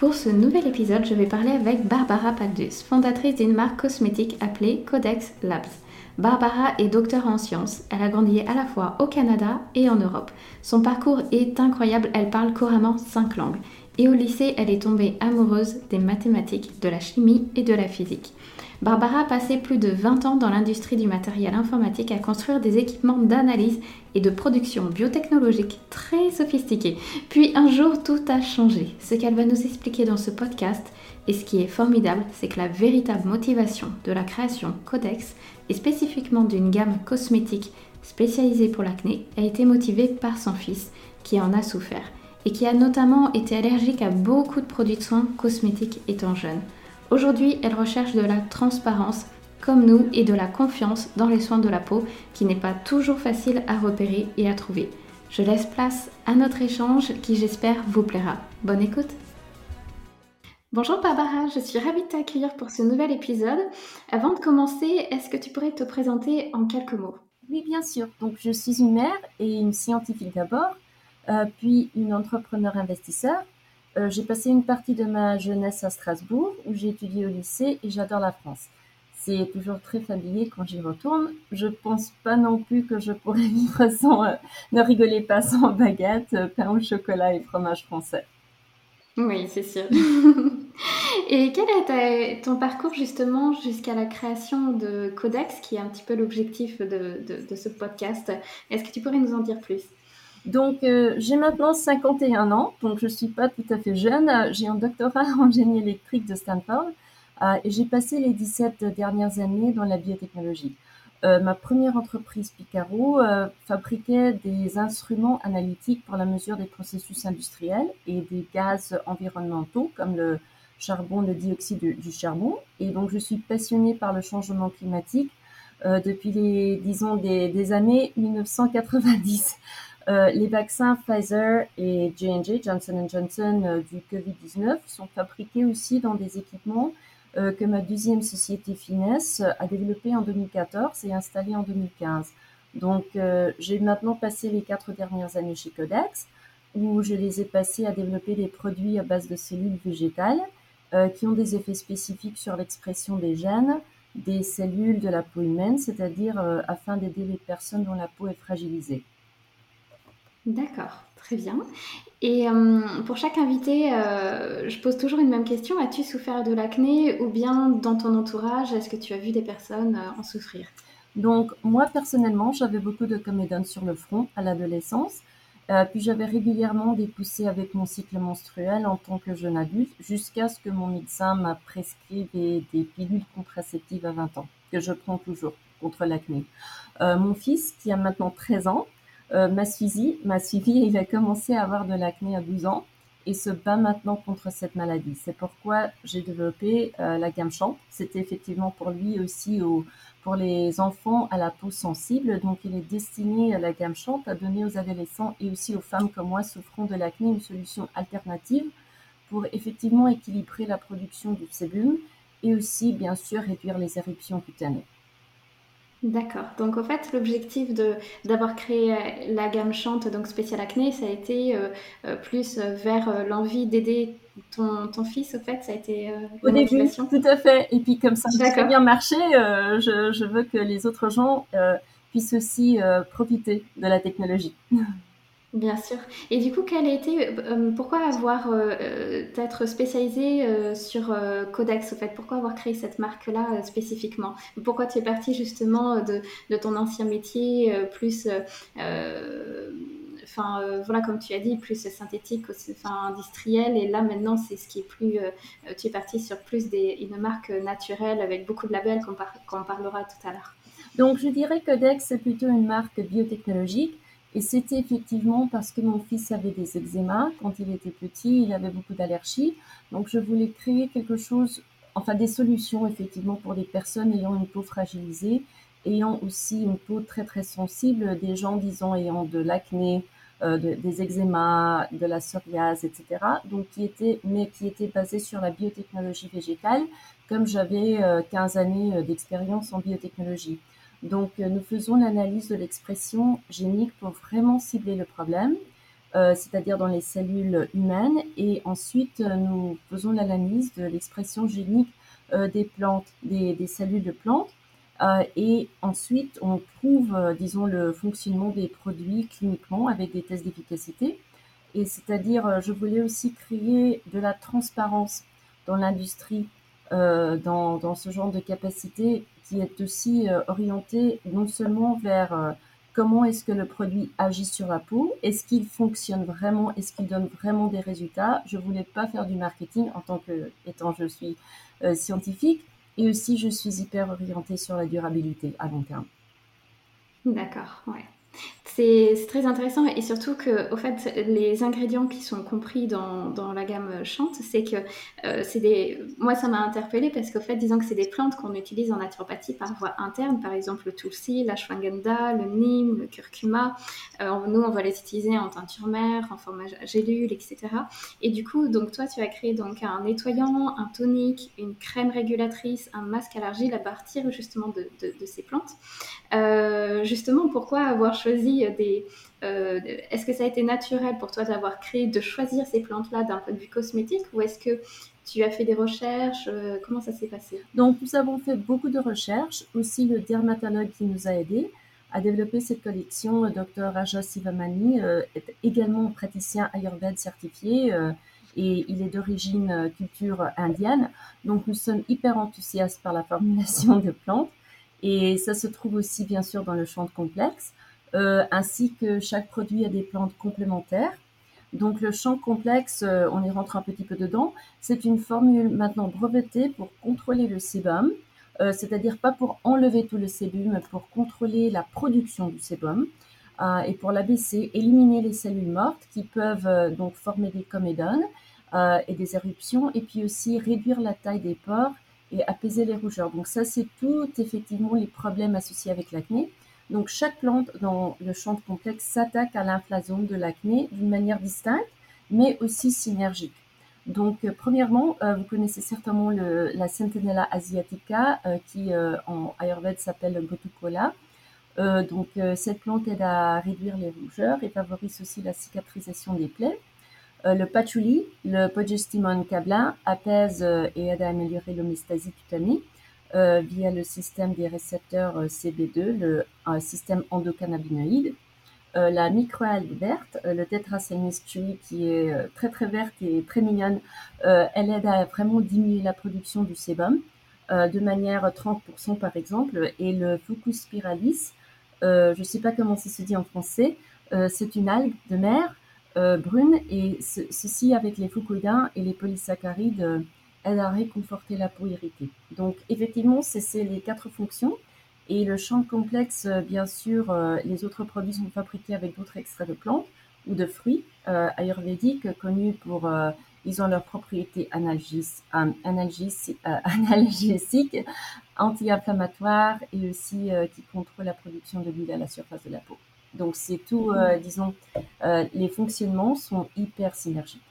Pour ce nouvel épisode, je vais parler avec Barbara Paldus, fondatrice d'une marque cosmétique appelée Codex Labs. Barbara est docteur en sciences. Elle a grandi à la fois au Canada et en Europe. Son parcours est incroyable. Elle parle couramment cinq langues. Et au lycée, elle est tombée amoureuse des mathématiques, de la chimie et de la physique. Barbara a passé plus de 20 ans dans l'industrie du matériel informatique à construire des équipements d'analyse et de production biotechnologique très sophistiqués. Puis un jour, tout a changé. Ce qu'elle va nous expliquer dans ce podcast et ce qui est formidable, c'est que la véritable motivation de la création Codex et spécifiquement d'une gamme cosmétique spécialisée pour l'acné a été motivée par son fils qui en a souffert et qui a notamment été allergique à beaucoup de produits de soins cosmétiques étant jeune. Aujourd'hui, elle recherche de la transparence comme nous et de la confiance dans les soins de la peau qui n'est pas toujours facile à repérer et à trouver. Je laisse place à notre échange qui j'espère vous plaira. Bonne écoute Bonjour Barbara, je suis ravie de t'accueillir pour ce nouvel épisode. Avant de commencer, est-ce que tu pourrais te présenter en quelques mots? Oui, bien sûr. Donc, je suis une mère et une scientifique d'abord, euh, puis une entrepreneur investisseur euh, j'ai passé une partie de ma jeunesse à Strasbourg, où j'ai étudié au lycée et j'adore la France. C'est toujours très familier quand j'y retourne. Je pense pas non plus que je pourrais vivre sans, euh, ne rigolez pas, sans baguette, euh, pain au chocolat et fromage français. Oui, c'est sûr. et quel est ton parcours justement jusqu'à la création de Codex, qui est un petit peu l'objectif de ce podcast? Est-ce que tu pourrais nous en dire plus? Donc, euh, j'ai maintenant 51 ans, donc je suis pas tout à fait jeune. J'ai un doctorat en génie électrique de Stanford euh, et j'ai passé les 17 dernières années dans la biotechnologie. Euh, ma première entreprise Picaro fabriquait des instruments analytiques pour la mesure des processus industriels et des gaz environnementaux comme le charbon, le dioxyde du charbon. Et donc, je suis passionnée par le changement climatique depuis les, disons, des, des années 1990. Euh, les vaccins Pfizer et J&J, Johnson Johnson, euh, du Covid-19 sont fabriqués aussi dans des équipements euh, que ma deuxième société Finesse a développé en 2014 et installé en 2015. Donc, j'ai maintenant passé les quatre dernières années chez Codex, où je les ai passées à développer des produits à base de cellules végétales qui ont des effets spécifiques sur l'expression des gènes des cellules de la peau humaine, c'est-à-dire afin d'aider les personnes dont la peau est fragilisée. D'accord, très bien. Et euh, pour chaque invité, euh, je pose toujours une même question. As-tu souffert de l'acné ou bien dans ton entourage, est-ce que tu as vu des personnes euh, en souffrir? Donc moi personnellement, j'avais beaucoup de comédones sur le front à l'adolescence. puis j'avais régulièrement des poussées avec mon cycle menstruel en tant que jeune adulte, jusqu'à ce que mon médecin m'a prescrit des, des, pilules contraceptives à 20 ans, que je prends toujours contre l'acné. mon fils, qui a maintenant 13 ans, euh, m'a suivi, il a commencé à avoir de l'acné à 12 ans et se bat maintenant contre cette maladie. C'est pourquoi j'ai développé euh, la gamme Champ. C'était effectivement pour lui aussi au, pour les enfants à la peau sensible. Donc, il est destiné à la gamme Champ à donner aux adolescents et aussi aux femmes comme moi souffrant de l'acné une solution alternative pour effectivement équilibrer la production du sébum et aussi, bien sûr, réduire les éruptions cutanées. D'accord. Donc en fait, l'objectif de d'avoir créé euh, la gamme Chante, donc spéciale acné, ça a été euh, euh, plus vers l'envie d'aider ton, ton, fils, au fait, ça a été au début, tout à fait. Et puis comme ça a très bien marché, je, je, veux que les autres gens puissent aussi profiter de la technologie. Bien sûr. Et du coup, quel a été, euh, pourquoi avoir euh, euh, être spécialisé sur Codex, au fait? Pourquoi avoir créé cette marque-là spécifiquement? Pourquoi tu es parti justement de, de ton ancien métier plus, enfin voilà, comme tu as dit, plus synthétique, enfin industriel, et là maintenant c'est ce qui est plus, tu es parti sur plus des, une marque naturelle avec beaucoup de labels qu'on parlera tout à l'heure. Donc je dirais Codex c'est plutôt une marque biotechnologique et c'était effectivement parce que mon fils avait des eczémas quand il était petit, il avait beaucoup d'allergies. Donc je voulais créer quelque chose enfin des solutions effectivement pour des personnes ayant une peau fragilisée, ayant aussi une peau très très sensible, des gens disons ayant de l'acné, euh, des eczémas, de la psoriase, etc. Donc qui était, mais qui était basé sur la biotechnologie végétale, comme j'avais 15 années d'expérience en biotechnologie. Donc, nous faisons l'analyse de l'expression génique pour vraiment cibler le problème euh, c'est-à-dire dans les cellules humaines. Et ensuite, euh, nous faisons l'analyse de l'expression génique euh, des plantes, des, cellules de plantes. et ensuite, on prouve, disons, le fonctionnement des produits cliniquement avec des tests d'efficacité. Et c'est-à-dire, je voulais aussi créer de la transparence dans l'industrie, dans, dans, ce genre de capacité qui est aussi orientée non seulement vers comment est-ce que le produit agit sur la peau, est-ce qu'il fonctionne vraiment, est-ce qu'il donne vraiment des résultats? Je voulais pas faire du marketing en tant que étant je suis euh, scientifique et aussi je suis hyper orientée sur la durabilité à long terme. D'accord, ouais. C'est très intéressant et surtout que, au fait, les ingrédients qui sont compris dans, la gamme Chante, c'est que euh, c'est des. Moi, ça m'a interpellée parce qu'au fait, disons que c'est des plantes qu'on utilise en naturopathie par voie interne, par exemple le tulsi, la l'ashwagandha, le neem, le curcuma. Euh, nous, on va les utiliser en teinture mère, en format gélule, etc. Et du coup, donc toi, tu as créé donc un nettoyant, un tonique, une crème régulatrice, un masque à l'argile à partir justement de ces plantes. Euh, justement, pourquoi avoir des... Euh, est-ce que ça a été naturel pour toi d'avoir créé, de choisir ces plantes-là d'un point de vue cosmétique ou est-ce que tu as fait des recherches euh, Comment ça s'est passé? Donc, nous avons fait beaucoup de recherches. Aussi, le dermatologue qui nous a aidés à développer cette collection, le Dr. Raja Sivamani, est également praticien Ayurveda certifié et il est d'origine culture indienne. Donc, nous sommes hyper enthousiastes par la formulation de plantes. Et ça se trouve aussi bien sûr dans le champ de complexe, euh, ainsi que chaque produit a des plantes complémentaires. Donc le champ complexe, euh, on y rentre un petit peu dedans, c'est une formule maintenant brevetée pour contrôler le sébum, euh, c'est-à-dire pas pour enlever tout le sébum, mais pour contrôler la production du sébum et pour l'abaisser, éliminer les cellules mortes qui peuvent donc former des comédones et des éruptions, et puis aussi réduire la taille des pores et apaiser les rougeurs. Donc ça, c'est tout effectivement les problèmes associés avec l'acné. Donc chaque plante dans le champ de complexe s'attaque à l'inflammation de l'acné d'une manière distincte, mais aussi synergique. Donc euh, premièrement, euh, vous connaissez certainement la Centinella asiatica euh, qui en Ayurveda s'appelle le Gotukola. donc cette plante aide à réduire les rougeurs et favorise aussi la cicatrisation des plaies. Euh, le patchouli, le progestimone cablin, apaise euh, et aide à améliorer l'homéostasie cutanée euh, via le système des récepteurs CB2, le système endocannabinoïde. la microalgue verte, le Tetrasemis chili qui est très très verte et très mignonne, elle aide à vraiment diminuer la production du sébum de manière 30% par exemple. Et le Fucus spiralis, je ne sais pas comment ça se dit en français, c'est une algue de mer euh, brune et ceci avec les fucoïdins et les polysaccharides euh, aide à réconforter la peau irritée. Donc effectivement, c'est les quatre fonctions. Et le champ complexe, euh, bien sûr, les autres produits sont fabriqués avec d'autres extraits de plantes ou de fruits ayurvédiques connus pour, ils ont leurs propriétés analgésiques, anti-inflammatoires et aussi qui contrôlent la production de l'huile à la surface de la peau. Donc c'est tout, euh, disons, euh, les fonctionnements sont hyper synergiques.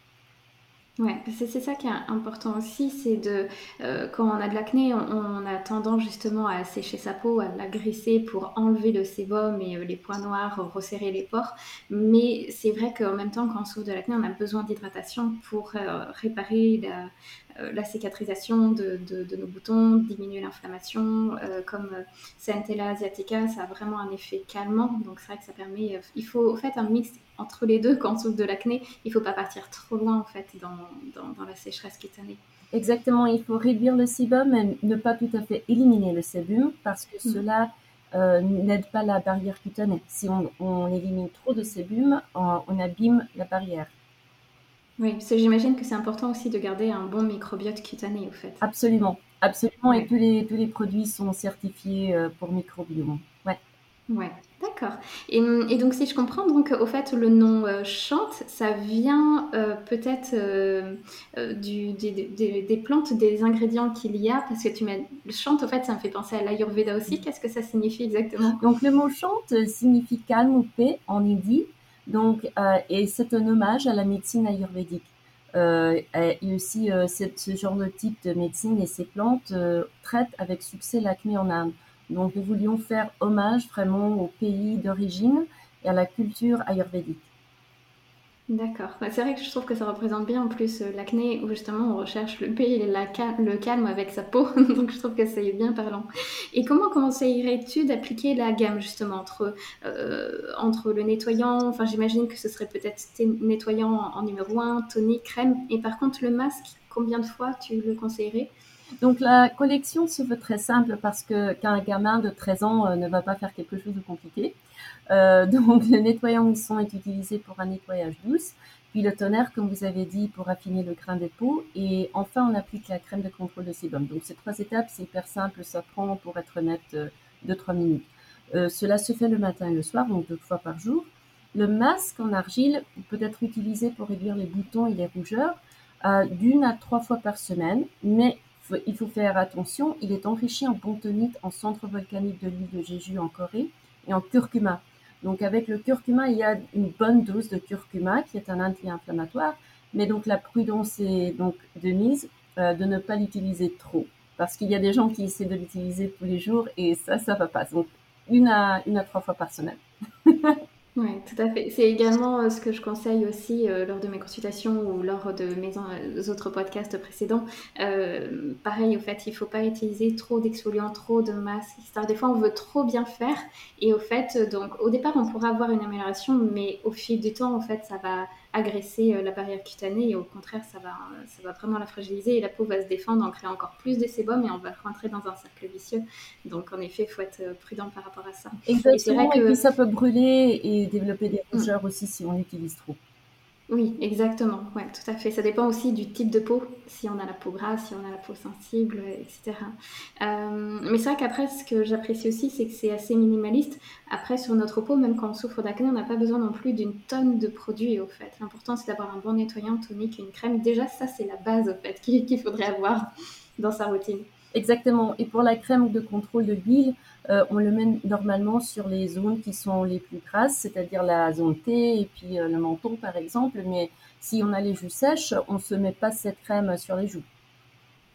Ouais, c'est ça qui est important aussi, c'est de euh, quand on a de l'acné, on, a tendance justement à sécher sa peau, à la graisser pour enlever le sébum et les points noirs, resserrer les pores. Mais c'est vrai qu'en même temps, quand on souffre de l'acné, on a besoin d'hydratation pour réparer la, euh, la cicatrisation de, nos boutons, diminuer l'inflammation. Euh, comme euh, Centella asiatica, ça a vraiment un effet calmant. Donc c'est vrai que ça permet. il faut en fait un mix entre les deux quand on souffre de l'acné. Il ne faut pas partir trop loin en fait dans, la sécheresse cutanée. Exactement, il faut réduire le sébum et ne pas tout à fait éliminer le sébum parce que mm. cela n'aide pas la barrière cutanée. Si on, élimine trop de sébum, on abîme la barrière. Oui, parce que j'imagine que c'est important aussi de garder un bon microbiote cutané, au fait. Absolument, absolument. Et tous les, tous les produits sont certifiés euh, pour microbiome. Ouais. Ouais, d'accord. Et, donc, si je comprends, donc au fait, le nom euh, chante, ça vient euh, peut-être euh, du, des, plantes, des ingrédients qu'il y a, parce que tu mets chante, au fait, ça me fait penser à l'Ayurveda aussi. Qu'est-ce que ça signifie exactement? Donc, le mot chante signifie calme ou paix en hindi, donc, et c'est un hommage à la médecine ayurvédique. et aussi, ce genre de type de médecine et ces plantes traitent avec succès l'acné en Inde. Donc nous voulions faire hommage vraiment au pays d'origine et à la culture ayurvédique. D'accord. Bah, c'est vrai que je trouve que ça représente bien en plus euh, l'acné où justement on recherche le pays et le calme avec sa peau. Donc je trouve que c'est bien parlant. Et comment conseillerais-tu d'appliquer la gamme justement entre, euh, entre le nettoyant, enfin j'imagine que ce serait peut-être nettoyant en, numéro 1, tonique, crème. Et par contre le masque, combien de fois tu le conseillerais? Donc la collection se veut très simple parce que qu'un gamin de 13 ans euh, ne va pas faire quelque chose de compliqué. Euh, donc le nettoyant mousson est utilisé pour un nettoyage douce, puis le tonnerre, comme vous avez dit, pour affiner le grain des peaux, et enfin on applique la crème de contrôle de sébum. Donc ces trois étapes, c'est hyper simple, ça prend pour être honnête 2-3 euh, minutes. cela se fait le matin et le soir, donc deux fois par jour. Le masque en argile peut être utilisé pour réduire les boutons et les rougeurs d'une à trois fois par semaine, mais il faut faire attention, il est enrichi en bentonite, en centre volcanique de l'île de Jeju en Corée et en curcuma. Donc avec le curcuma, il y a une bonne dose de curcuma qui est un anti-inflammatoire, mais donc la prudence est donc de mise euh, de ne pas l'utiliser trop, parce qu'il y a des gens qui essaient de l'utiliser tous les jours et ça, ça va pas. Donc une à, une à trois fois par semaine. Oui, tout à fait. C'est également euh, ce que je conseille aussi euh, lors de mes consultations ou lors de mes euh, autres podcasts précédents. pareil, au fait, il ne faut pas utiliser trop d'exfoliants, trop de masques, etc. Des fois, on veut trop bien faire et au fait, donc au départ, on pourra avoir une amélioration, mais au fil du temps, en fait, ça va agresser euh, la barrière cutanée et au contraire ça va, ça va vraiment la fragiliser et la peau va se défendre en créant encore plus de sébum et on va rentrer dans un cercle vicieux. Donc en effet, il faut être euh, prudent par rapport à ça. Exactement, et, vrai que... ça peut brûler et développer des rougeurs aussi si on l'utilise trop. Oui, exactement. Ouais, tout à fait. Ça dépend aussi du type de peau, si on a la peau grasse, si on a la peau sensible, etc. Euh, mais c'est vrai qu'après, ce que j'apprécie aussi, c'est que c'est assez minimaliste. Après, sur notre peau, même quand on souffre d'acné, on n'a pas besoin non plus d'une tonne de produits, au fait. L'important, c'est d'avoir un bon nettoyant, tonique, une crème. Déjà, ça, c'est la base, au fait, qu'il faudrait avoir dans sa routine. Exactement. Et pour la crème de contrôle de l'huile, euh, on le met normalement sur les zones qui sont les plus grasses, c'est-à-dire la zone T et puis euh, le menton par exemple. Mais si on a les joues sèches, on ne se met pas cette crème sur les joues.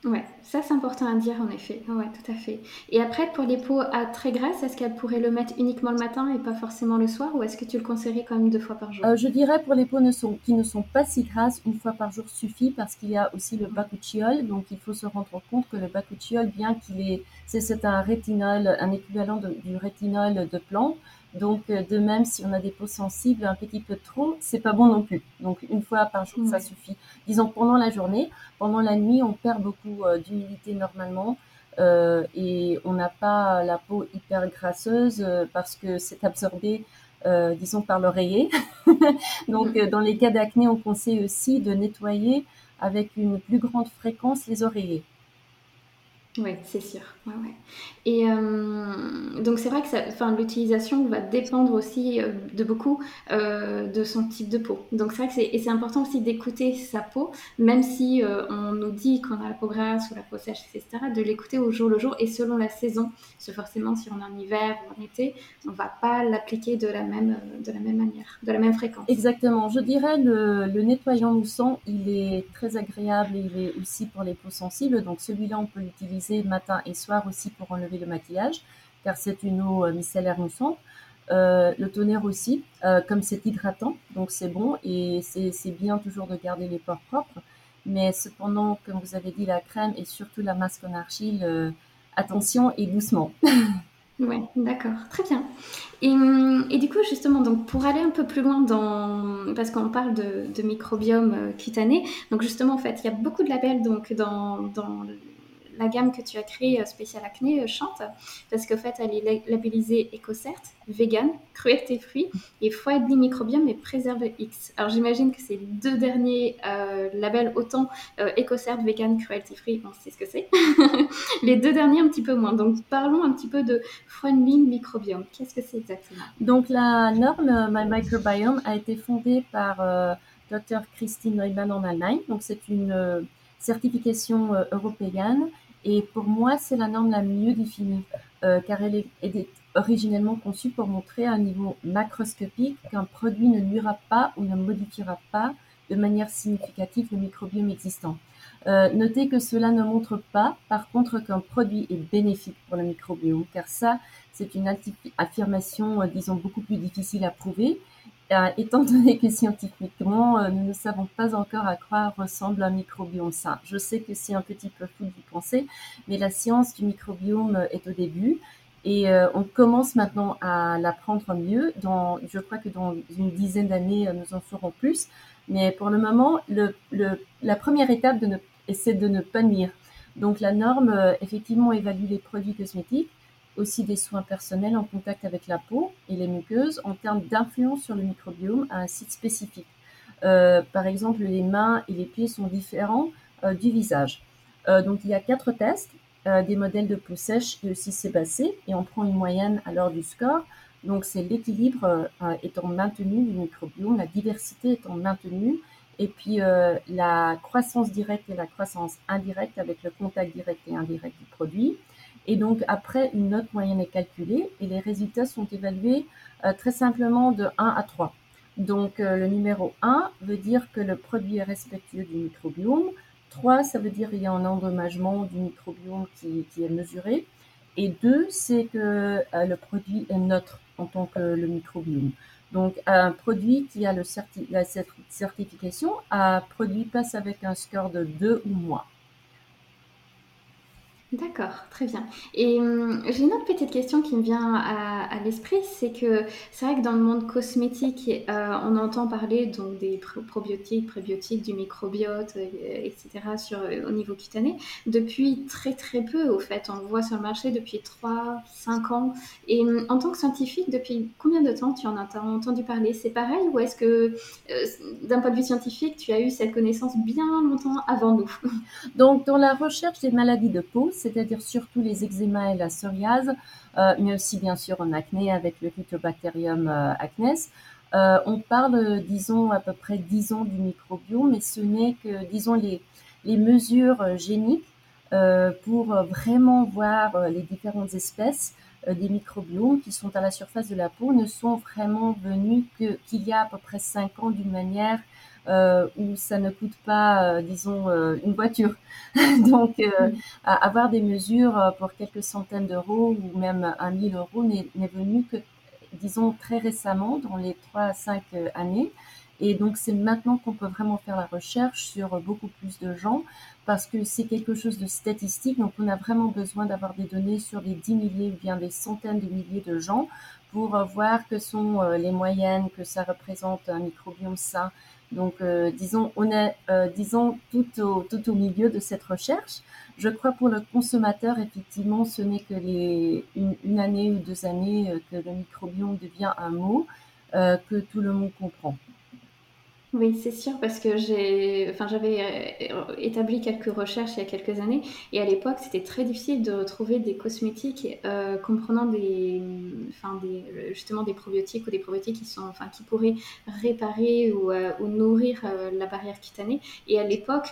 Ouais, ça c'est important à dire en effet. Ouais, tout à fait. Et après, pour les peaux à très grasses, est-ce qu'elle pourrait le mettre uniquement le matin et pas forcément le soir ou est-ce que tu le conseillerais quand même deux fois par jour? Euh, Je dirais pour les peaux qui ne sont pas si grasses, une fois par jour suffit parce qu'il y a aussi le bakuchiol. Donc il faut se rendre compte que le bakuchiol, bien qu'il est, c'est un rétinol, un équivalent du rétinol de plante, donc, euh, de même, si on a des peaux sensibles un petit peu trop, c'est pas bon non plus. Donc, une fois par jour, ça suffit. Disons, pendant la journée, pendant la nuit, on perd beaucoup euh, d'humidité normalement. Euh, et on n'a pas la peau hyper grasseuse parce que c'est absorbé, disons, par l'oreiller. Donc, dans les cas d'acné, on conseille aussi de nettoyer avec une plus grande fréquence les oreillers. Oui, c'est sûr. Ouais, ouais. Et euh, donc c'est vrai que l'utilisation va dépendre aussi euh, de beaucoup euh, de son type de peau. Donc c'est vrai que c'est, important aussi d'écouter sa peau, même si on nous dit qu'on a la peau grasse ou la peau sèche, etc., de l'écouter au jour le jour et selon la saison. Parce que forcément, si on est en hiver ou en été, on va pas l'appliquer de la même, de la même manière, de la même fréquence. Exactement. Je dirais le, le nettoyant moussant, il est très agréable et il est aussi pour les peaux sensibles. Donc celui-là, on peut l'utiliser matin et soir aussi pour enlever le maquillage, car c'est une eau euh, micellaire moussante. Euh, le tonnerre aussi, euh, comme c'est hydratant, donc c'est bon et c'est bien toujours de garder les pores propres. Mais cependant, comme vous avez dit, la crème et surtout la masque en argile, attention et doucement. Oui, d'accord, très bien. Et, du coup, justement, donc pour aller un peu plus loin dans, parce qu'on parle de, de microbiome cutané, donc justement, en fait, il y a beaucoup de labels donc dans, dans la gamme que tu as créée spéciale acné chante parce qu'en fait, elle est labellisée EcoCert, vegan, cruelté fruits et foie microbiome et préserve X. Alors j'imagine que ces deux derniers labels, autant EcoCert, vegan, cruelty free, on sait ce que c'est. Les deux derniers un petit peu moins. Donc parlons un petit peu de friendly microbiome. Qu'est-ce que c'est exactement? Donc la norme My Microbiome a été fondée par euh, Dr Christine Neumann en Allemagne. Donc c'est une euh, certification euh, européenne et pour moi c'est la norme la mieux définie car elle est, est, originellement conçue pour montrer à un niveau macroscopique qu'un produit ne nuira pas ou ne modifiera pas de manière significative le microbiome existant. Euh, notez que cela ne montre pas, par contre, qu'un produit est bénéfique pour le microbiome, car ça, c'est une affirmation, euh, disons, beaucoup plus difficile à prouver, euh, étant donné que scientifiquement, nous ne savons pas encore à quoi ressemble un microbiome sain. Je sais que c'est un petit peu fou d'y penser, mais la science du microbiome est au début. Et on commence maintenant à l'apprendre mieux. Dans, je crois que dans une dizaine d'années, nous en saurons plus. Mais pour le moment, le, le, la première étape c'est de ne pas nuire. Donc la norme, euh, effectivement, évalue les produits cosmétiques, aussi des soins personnels en contact avec la peau et les muqueuses en termes d'influence sur le microbiome à un site spécifique. Euh, par exemple, les mains et les pieds sont différents euh, du visage. donc il y a quatre tests, des modèles de peau sèche et aussi sébacée, et on prend une moyenne alors du score. Donc c'est l'équilibre étant maintenu du microbiome, la diversité étant maintenue, et puis euh, la croissance directe et la croissance indirecte avec le contact direct et indirect du produit. Et donc après, une note moyenne est calculée et les résultats sont évalués euh, très simplement de 1 à 3. Donc euh, le numéro 1 veut dire que le produit est respectueux du microbiome. 3, ça veut dire qu'il y a un endommagement du microbiome qui, qui est mesuré. Et 2, c'est que le produit est neutre en tant que le microbiome. Donc, un produit qui a le la certification, un produit passe avec un score de 2 ou moins. D'accord, très bien. Et hum, j'ai une autre petite question qui me vient à, l'esprit, c'est que c'est vrai que dans le monde cosmétique, euh, on entend parler donc des probiotiques, prébiotiques, du microbiote, euh, etc. Sur, au niveau cutané depuis très très peu. Au fait, on le voit sur le marché depuis 3-5 ans. Et hum, en tant que scientifique, depuis combien de temps tu en as entendu parler? C'est pareil ou est-ce que euh, d'un point de vue scientifique, tu as eu cette connaissance bien longtemps avant nous? Donc, dans la recherche des maladies de peau, c'est-à-dire surtout les eczémas et la psoriase, euh, mais aussi bien sûr en acné avec le Phytobacterium euh, acnes. Euh, on parle, disons, à peu près 10 ans du microbiome, mais ce n'est que, disons, les, les mesures géniques pour vraiment voir les différentes espèces des microbiomes qui sont à la surface de la peau ne sont vraiment venus qu'il y a à peu près 5 ans d'une manière euh, où ça ne coûte pas, euh, disons, euh, une voiture. Donc, euh, avoir des mesures pour quelques centaines d'euros ou même un mille euros n'est venu que, disons, très récemment, dans les trois à cinq années. Et donc, c'est maintenant qu'on peut vraiment faire la recherche sur beaucoup plus de gens parce que c'est quelque chose de statistique. Donc, on a vraiment besoin d'avoir des données sur des dix milliers ou bien des centaines de milliers de gens pour voir que sont les moyennes, que ça représente un microbiome sain, donc, euh, disons, on est, euh, disons, tout au, tout au milieu de cette recherche. Je crois pour le consommateur, effectivement, ce n'est que les, une, année ou deux années euh, que le microbiome devient un mot que tout le monde comprend. Oui, c'est sûr, parce que j'ai, enfin, j'avais euh, établi quelques recherches il y a quelques années, et à l'époque, c'était très difficile de retrouver des cosmétiques euh, comprenant des, enfin, des, justement des probiotiques ou des probiotiques qui sont, enfin, qui pourraient réparer ou, euh, ou nourrir la barrière cutanée. Et à l'époque,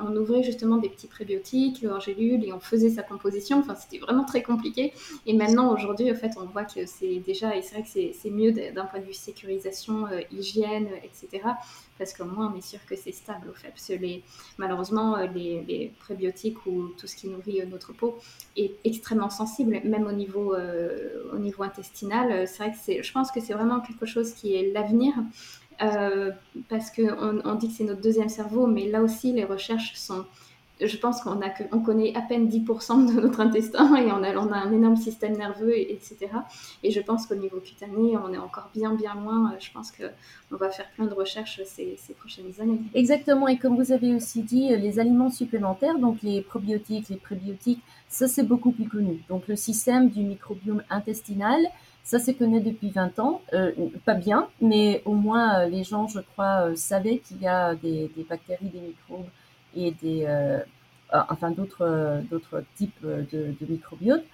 on ouvrait justement des petits prébiotiques en gélule et on faisait sa composition. Enfin, c'était vraiment très compliqué. Et maintenant, aujourd'hui, en fait, on voit que c'est déjà, et c'est vrai que c'est mieux d'un point de vue sécurisation, hygiène, etc parce qu'au moins on est sûr que c'est stable au fait. Malheureusement, euh, les, prébiotiques ou tout ce qui nourrit euh, notre peau est extrêmement sensible, même au niveau, euh, intestinal. C'est vrai que je pense que c'est vraiment quelque chose qui est l'avenir. parce qu'on on dit que c'est notre deuxième cerveau, mais là aussi les recherches sont je pense qu'on a que, on connaît à peine 10% de notre intestin et on a, on a un énorme système nerveux, etc. Et je pense qu'au niveau cutané, on est encore bien, bien loin. Je pense qu'on va faire plein de recherches ces, ces, prochaines années. Exactement. Et comme vous avez aussi dit, les aliments supplémentaires, donc les probiotiques, les prébiotiques, ça c'est beaucoup plus connu. Donc le système du microbiome intestinal, ça se connaît depuis 20 ans, euh, pas bien, mais au moins euh, les gens, je crois, euh, savaient qu'il y a des, des, bactéries, des microbes et des, enfin d'autres d'autres types de, de microbiotes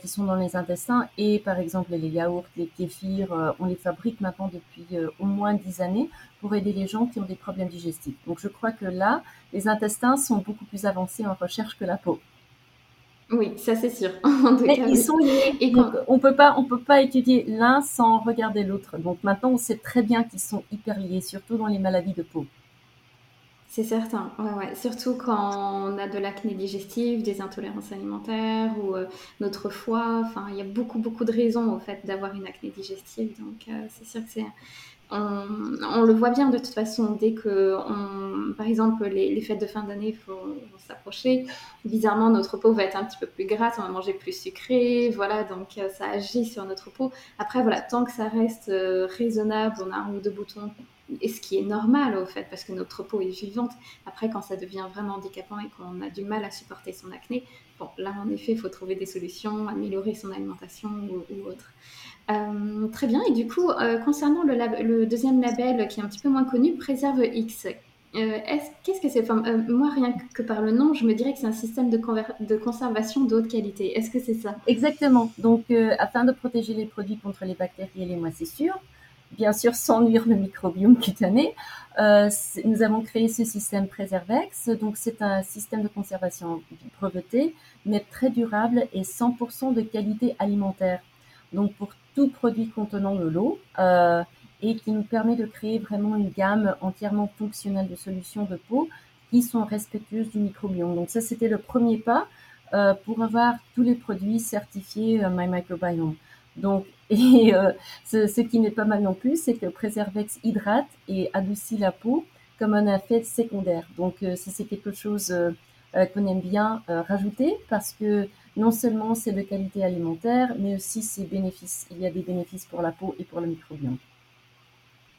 qui sont dans les intestins. Et par exemple, les yaourts, les kéfirs, on les fabrique maintenant depuis au moins 10 années pour aider les gens qui ont des problèmes digestifs. Donc je crois que là, les intestins sont beaucoup plus avancés en recherche que la peau. Oui, ça c'est sûr. Mais ils sont liés. Et on peut pas, on peut pas étudier l'un sans regarder l'autre. Donc maintenant, on sait très bien qu'ils sont hyper liés, surtout dans les maladies de peau. C'est certain, ouais, ouais. surtout quand on a de l'acné digestive, des intolérances alimentaires ou euh, notre foie. Enfin, il y a beaucoup, beaucoup de raisons au fait d'avoir une acné digestive. Donc, euh, c'est sûr que c'est on, le voit bien de toute façon, dès que, par exemple, les, fêtes de fin d'année vont, s'approcher, bizarrement, notre peau va être un petit peu plus grasse, on va manger plus sucré, voilà, donc euh, ça agit sur notre peau. Après, voilà, tant que ça reste raisonnable, on a un ou deux boutons, et ce qui est normal au fait, parce que notre peau est vivante. Après, quand ça devient vraiment handicapant et qu'on a du mal à supporter son acné, bon, là, en effet, il faut trouver des solutions, améliorer son alimentation ou autre. Euh, très bien. Et du coup, euh, concernant le, deuxième label qui est un petit peu moins connu, Préserve X, euh, qu'est-ce que c'est? Moi, rien que par le nom, je me dirais que c'est un système de, conservation de haute qualité. Est-ce que c'est ça? Exactement. Donc, afin de protéger les produits contre les bactéries et les moisissures, bien sûr sans nuire le microbiome cutané, nous avons créé ce système Préservex. Donc, c'est un système de conservation breveté, mais très durable et 100% de qualité alimentaire. Donc, pour produit contenant de l'eau euh, et qui nous permet de créer vraiment une gamme entièrement fonctionnelle de solutions de peau qui sont respectueuses du microbiome. Donc ça, c'était le premier pas euh, pour avoir tous les produits certifiés euh, My Microbiome. Donc, et ce, qui n'est pas mal non plus, c'est que Preservex hydrate et adoucit la peau comme un effet secondaire. Donc, ça, c'est quelque chose qu'on aime bien rajouter parce que non seulement c'est de qualité alimentaire, mais aussi c'est bénéfices. Il y a des bénéfices pour la peau et pour le microbiome.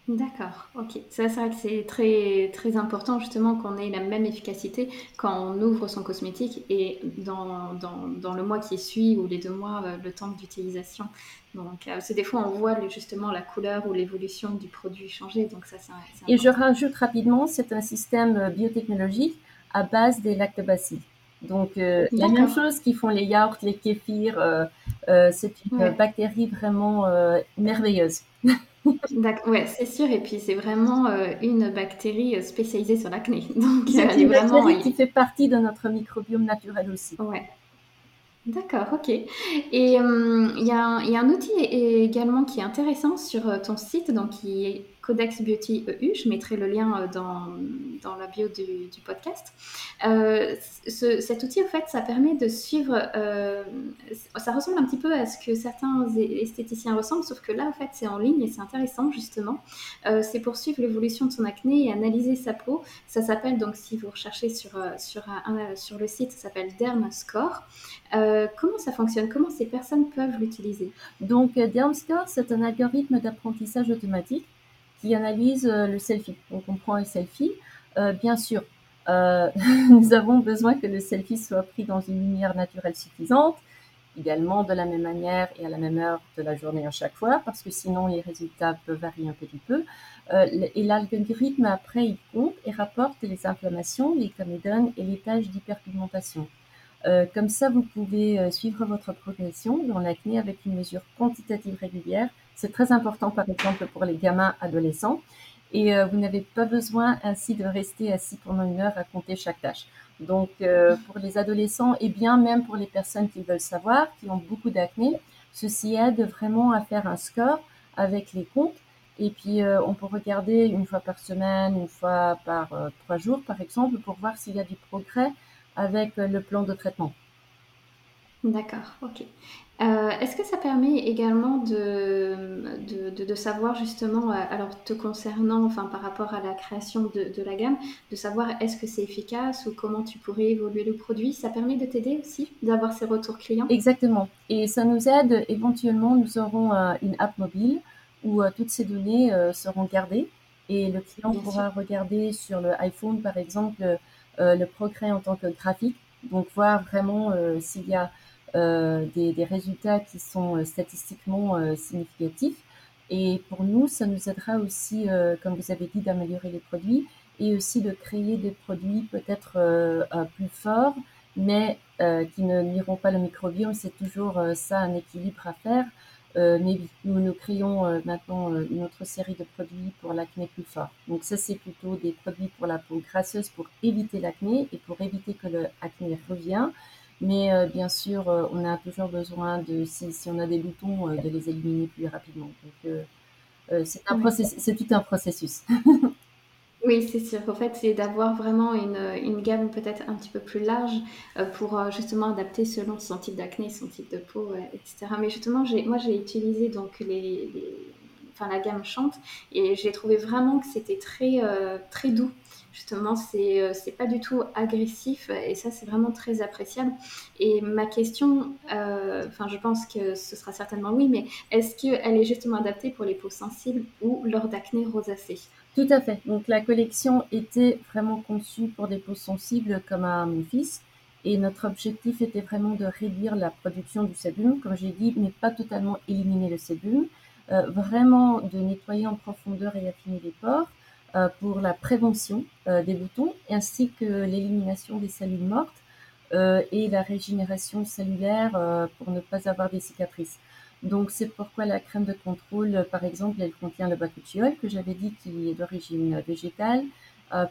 D'accord, ok. Ça, c'est vrai que c'est très, très important justement qu'on ait la même efficacité quand on ouvre son cosmétique et dans, dans, dans le mois qui suit ou les deux mois, euh, le temps d'utilisation. Donc, euh, c'est des fois, on voit justement la couleur ou l'évolution du produit changer. Donc, ça, c'est Et je rajoute rapidement, c'est un système euh, biotechnologique à base des lactobacilles. Donc, euh, la même chose qui font les yaourts, les kéfirs, euh, euh, c'est une bactérie vraiment merveilleuse. ouais, c'est sûr. Et puis, c'est vraiment une bactérie spécialisée sur l'acné. Donc, c'est une bactérie qui fait partie de notre microbiome naturel aussi. Ouais. D'accord, ok. Et il y, y, a un outil également qui est intéressant sur ton site, donc qui est Codex Beauty EU. Je mettrai le lien euh, dans, dans la bio du, podcast. Euh, cet outil, en fait, ça permet de suivre. Euh, ça ressemble un petit peu à ce que certains esthéticiens ressemblent, sauf que là, en fait, c'est en ligne et c'est intéressant, justement. c'est pour suivre l'évolution de son acné et analyser sa peau. Ça s'appelle, donc, si vous recherchez sur, sur, sur le site, ça s'appelle DermScore. comment ça fonctionne? Comment ces personnes peuvent l'utiliser? Donc, DermScore, c'est un algorithme d'apprentissage automatique qui analyse euh, le selfie. On prend un selfie. Euh, bien sûr, euh, nous avons besoin que le selfie soit pris dans une lumière naturelle suffisante, également de la même manière et à la même heure de la journée à chaque fois, parce que sinon les résultats peuvent varier un petit peu. et l'algorithme, après, il compte et rapporte les inflammations, les comédones et les tâches d'hyperpigmentation. comme ça, vous pouvez suivre votre progression dans l'acné avec une mesure quantitative régulière c'est très important, par exemple, pour les gamins adolescents. Et euh, vous n'avez pas besoin ainsi de rester assis pendant une heure à compter chaque tâche. Donc, euh, pour les adolescents et bien même pour les personnes qui veulent savoir, qui ont beaucoup d'acné, ceci aide vraiment à faire un score avec les comptes. Et puis, euh, on peut regarder une fois par semaine, une fois par trois jours, par exemple, pour voir s'il y a du progrès avec le plan de traitement. D'accord, ok. Euh, est-ce que ça permet également de, de, de, savoir justement, euh, alors te concernant, enfin par rapport à la création de, de la gamme, de savoir est-ce que c'est efficace ou comment tu pourrais évoluer le produit Ça permet de t'aider aussi d'avoir ces retours clients? Exactement. Et ça nous aide, éventuellement, nous aurons euh, une app mobile où toutes ces données seront gardées et le client pourra regarder sur le iPhone, par exemple, le progrès en tant que graphique, donc voir vraiment s'il y a euh, des, résultats qui sont euh, statistiquement euh, significatifs. Et pour nous, ça nous aidera aussi, comme vous avez dit, d'améliorer les produits et aussi de créer des produits peut-être plus forts, mais qui ne nuiront pas le microbiome. C'est toujours ça, un équilibre à faire. mais nous, nous créons maintenant une autre série de produits pour l'acné plus fort. Donc ça, c'est plutôt des produits pour la peau grasseuse pour éviter l'acné et pour éviter que l'acné revient. Mais euh, bien sûr, euh, on a toujours besoin de, si, si on a des boutons, euh, de les éliminer plus rapidement. Donc, c'est tout un processus. Oui, c'est sûr. En fait, c'est d'avoir vraiment une, une gamme peut-être un petit peu plus large pour justement adapter selon son type d'acné, son type de peau, etc. Mais justement, moi, j'ai utilisé donc les, enfin, la gamme Chante et j'ai trouvé vraiment que c'était très, très doux. Justement, c'est euh, c'est pas du tout agressif et ça, c'est vraiment très appréciable. Et ma question, euh, enfin, je pense que ce sera certainement oui, mais est-ce qu'elle est justement adaptée pour les peaux sensibles ou lors d'acné rosacée? Tout à fait. Donc, la collection était vraiment conçue pour des peaux sensibles comme à mon fils. Et notre objectif était vraiment de réduire la production du sébum, comme j'ai dit, mais pas totalement éliminer le sébum. Euh, vraiment de nettoyer en profondeur et affiner les pores pour la prévention euh, des boutons ainsi que l'élimination des cellules mortes euh, et la régénération cellulaire pour ne pas avoir des cicatrices. Donc c'est pourquoi la crème de contrôle, par exemple, elle contient le bakuchiol que j'avais dit qui est d'origine végétale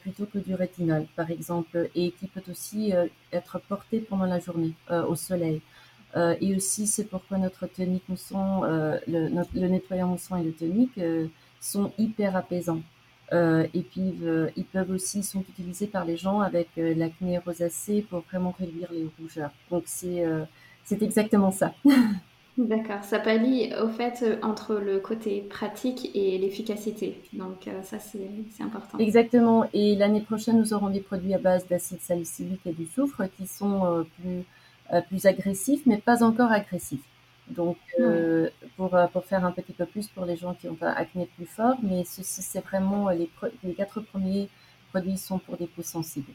plutôt que du rétinol, par exemple, et qui peut aussi être porté pendant la journée au soleil. et aussi c'est pourquoi notre tonique mousson, le, le, nettoyant mousson et le tonique sont hyper apaisants. Euh, et puis, euh, ils peuvent aussi sont utilisés par les gens avec euh, l'acné rosacée pour vraiment réduire les rougeurs. Donc, c'est c'est exactement ça. D'accord, ça pallie au fait entre le côté pratique et l'efficacité. Donc ça, c'est important. Exactement. Et l'année prochaine, nous aurons des produits à base d'acide salicylique et du soufre qui sont plus, plus agressifs, mais pas encore agressifs. Donc, euh, pour, euh, pour faire un petit peu plus pour les gens qui ont un acné plus fort, mais ceci, c'est vraiment les, les quatre premiers produits sont pour des peaux sensibles.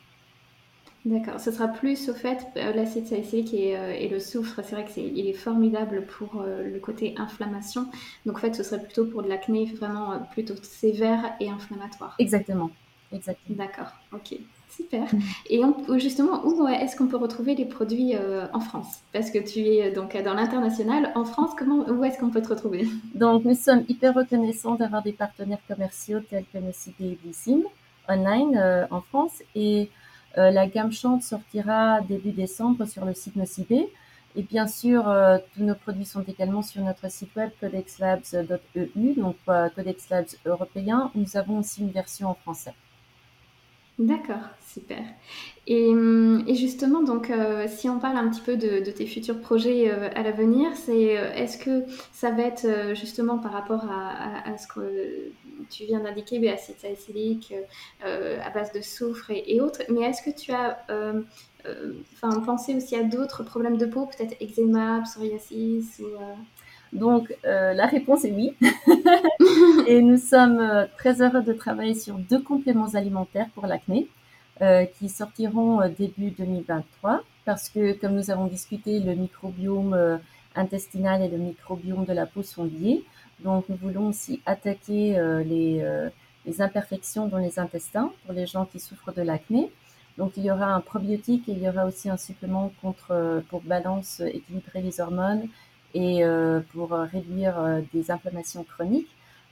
D'accord, ce sera plus au fait euh, l'acide salicylique et, et, le soufre, c'est vrai qu'il est, est, formidable pour le côté inflammation. Donc en fait, ce serait plutôt pour de l'acné vraiment plutôt sévère et inflammatoire. Exactement, exactement. D'accord, ok. Super. Et justement, où est-ce qu'on peut retrouver les produits euh, en France? Parce que tu es euh, donc dans l'international. En France, comment, où est-ce qu'on peut te retrouver? Donc, nous sommes hyper reconnaissants d'avoir des partenaires commerciaux tels que Nocibé et online euh, en France. Et la gamme Chante sortira début décembre sur le site Nocibé. Et bien sûr, tous nos produits sont également sur notre site web codexlabs.eu, donc Codex Labs européen. Nous avons aussi une version en français. D'accord, super. Et, hum, justement, donc, euh, si on parle un petit peu de, tes futurs projets euh, à l'avenir, c'est euh, est-ce que ça va être justement par rapport à, ce que tu viens d'indiquer, acide salicylique à base de soufre et, autres, mais est-ce que tu as pensé aussi à d'autres problèmes de peau, peut-être eczéma, psoriasis ou, donc, euh, la réponse est oui. et nous sommes euh, très heureux de travailler sur deux compléments alimentaires pour l'acné euh, qui sortiront début 2023 parce que, comme nous avons discuté, le microbiome intestinal et le microbiome de la peau sont liés. Donc, nous voulons aussi attaquer les, les imperfections dans les intestins pour les gens qui souffrent de l'acné. Donc, il y aura un probiotique et il y aura aussi un supplément contre, pour balance, équilibrer les hormones et euh, pour réduire euh, des inflammations chroniques.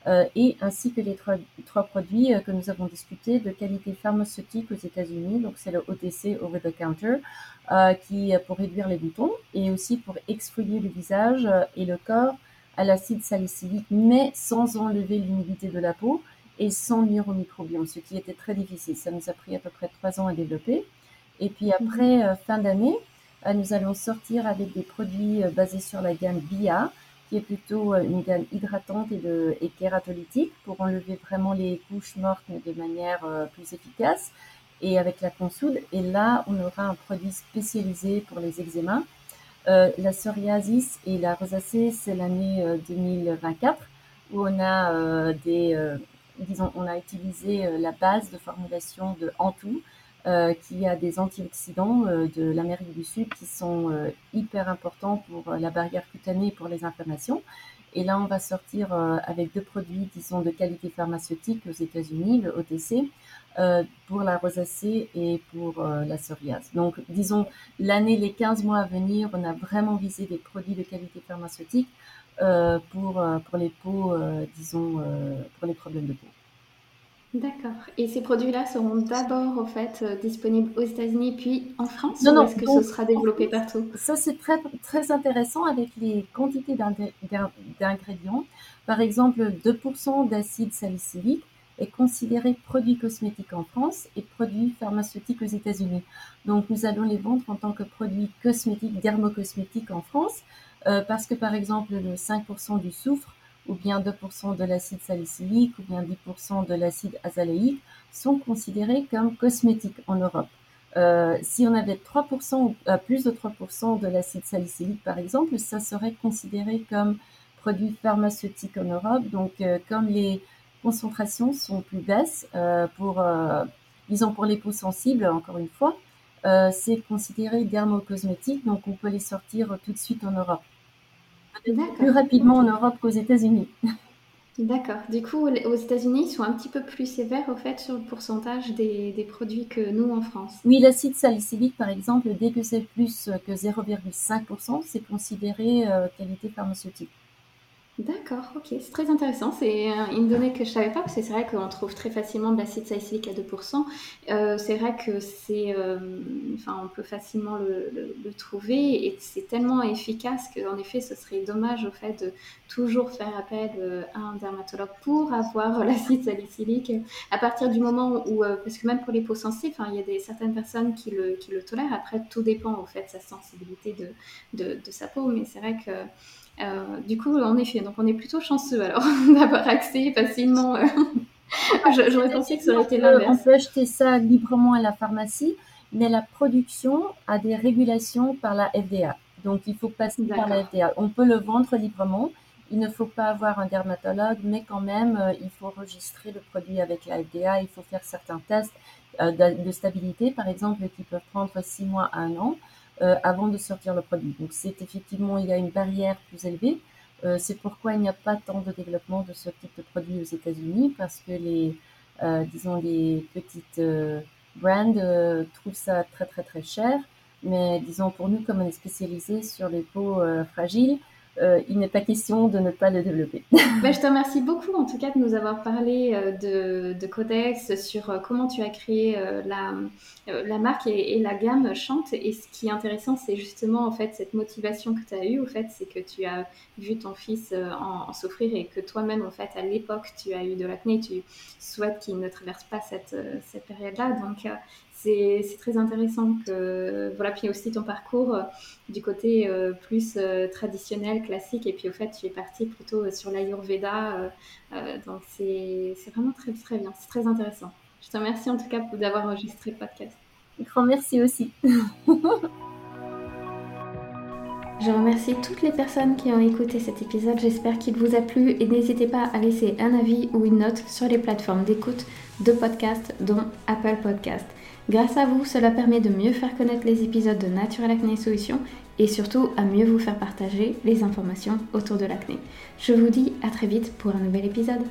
Euh, et ainsi que les trois, trois produits que nous avons discutés de qualité pharmaceutique aux États-Unis. Donc, c'est le OTC, over the counter, qui pour réduire les boutons et aussi pour exfolier le visage et le corps à l'acide salicylique, mais sans enlever l'humidité de la peau et sans nuire au microbiome, ce qui était très difficile. Ça nous a pris à peu près trois ans à développer. Et puis après, fin d'année, nous allons sortir avec des produits basés sur la gamme BIA, qui est plutôt une gamme hydratante et, de, kératolytique pour enlever vraiment les couches mortes de manière plus efficace et avec la consoude. Et là, on aura un produit spécialisé pour les eczémas. Euh, la psoriasis et la rosacée, c'est l'année 2024 euh, où on a euh, des, disons, on a utilisé la base de formulation de Antou, qui a des antioxydants de l'Amérique du Sud qui sont hyper importants pour la barrière cutanée et pour les inflammations. Et là, on va sortir avec deux produits, disons, de qualité pharmaceutique aux États-Unis, le OTC, euh, pour la rosacée et pour euh, la psoriase. Donc, disons, l'année, les 15 mois à venir, on a vraiment visé des produits de qualité pharmaceutique euh, pour, pour les peaux, disons, pour les problèmes de peau. D'accord. Et ces produits-là seront d'abord, en fait, disponibles aux États-Unis, puis en France Non, non. Est-ce que ce sera développé partout? Ça, c'est très, très intéressant avec les quantités d'ingrédients. Par exemple, 2% d'acide salicylique est considéré produit cosmétique en France et produit pharmaceutique aux États-Unis. Donc nous allons les vendre en tant que produits cosmétiques, dermocosmétiques en France, euh, parce que par exemple le 5% du soufre ou bien 2% de l'acide salicylique ou bien 10% de l'acide azaléique sont considérés comme cosmétiques en Europe. Euh, si on avait 3% ou euh, plus de 3% de l'acide salicylique par exemple, ça serait considéré comme produit pharmaceutique en Europe. Donc comme les concentrations sont plus basses euh, pour, euh, disons pour les peaux sensibles, encore une fois. Euh, c'est considéré dermocosmétique, donc on peut les sortir tout de suite en Europe. Plus rapidement en Europe qu'aux États-Unis. D'accord. Du coup, aux États-Unis, ils sont un petit peu plus sévères au fait sur le pourcentage des, des produits que nous en France. Oui, l'acide salicylique, par exemple, dès que c'est plus que 0,5%, c'est considéré qualité pharmaceutique. D'accord, ok, c'est très intéressant. C'est euh, une donnée que je savais pas parce que c'est vrai qu'on trouve très facilement de l'acide salicylique à 2%. Euh, c'est vrai que c'est, euh, enfin, on peut facilement le, trouver et c'est tellement efficace qu'en effet, ce serait dommage au fait de toujours faire appel à un dermatologue pour avoir l'acide salicylique. À partir du moment où, parce que même pour les peaux sensibles, il y a des certaines personnes qui le, qui le tolèrent. Après, tout dépend au fait de sa sensibilité de, de, de sa peau, mais c'est vrai que euh, du coup, en effet, donc on est plutôt chanceux alors d'avoir accès facilement. Euh. J'aurais pensé que ça aurait été l'inverse. On peut acheter ça librement à la pharmacie, mais la production a des régulations par la FDA. Donc, il faut passer par la FDA. On peut le vendre librement. Il ne faut pas avoir un dermatologue, mais quand même, euh, il faut enregistrer le produit avec la FDA. Il faut faire certains tests de stabilité, par exemple, qui peuvent prendre six mois à un an. Euh, avant de sortir le produit. Donc c'est effectivement, il y a une barrière plus élevée. Euh, c'est pourquoi il n'y a pas tant de développement de ce type de produit aux États-Unis parce que les, euh, disons, les petites brands trouvent ça très très très cher. Mais disons, pour nous, comme on est spécialisé sur les peaux fragiles, euh, il n'est pas question de ne pas le développer. Bah, je te remercie beaucoup en tout cas de nous avoir parlé euh, de, Codex, sur euh, comment tu as créé la, marque et, la gamme Chante. Et ce qui est intéressant, c'est justement en fait cette motivation que tu as eue. Au fait, c'est que tu as vu ton fils en, souffrir et que toi-même, en fait, à l'époque, tu as eu de l'acné. Tu souhaites qu'il ne traverse pas cette, cette période-là. Donc, c'est très intéressant que voilà puis aussi ton parcours euh, du côté euh, plus euh, traditionnel classique. Et puis au fait tu es parti plutôt sur l'ayurveda donc c'est vraiment très très bien. C'est très intéressant. Je te remercie en tout cas d'avoir enregistré le podcast. Grand merci aussi. Je remercie toutes les personnes qui ont écouté cet épisode. J'espère qu'il vous a plu. Et n'hésitez pas à laisser un avis ou une note sur les plateformes d'écoute de podcasts, dont Apple Podcast. Grâce à vous, cela permet de mieux faire connaître les épisodes de Natural Acne Solutions et surtout à mieux vous faire partager les informations autour de l'acné. Je vous dis à très vite pour un nouvel épisode.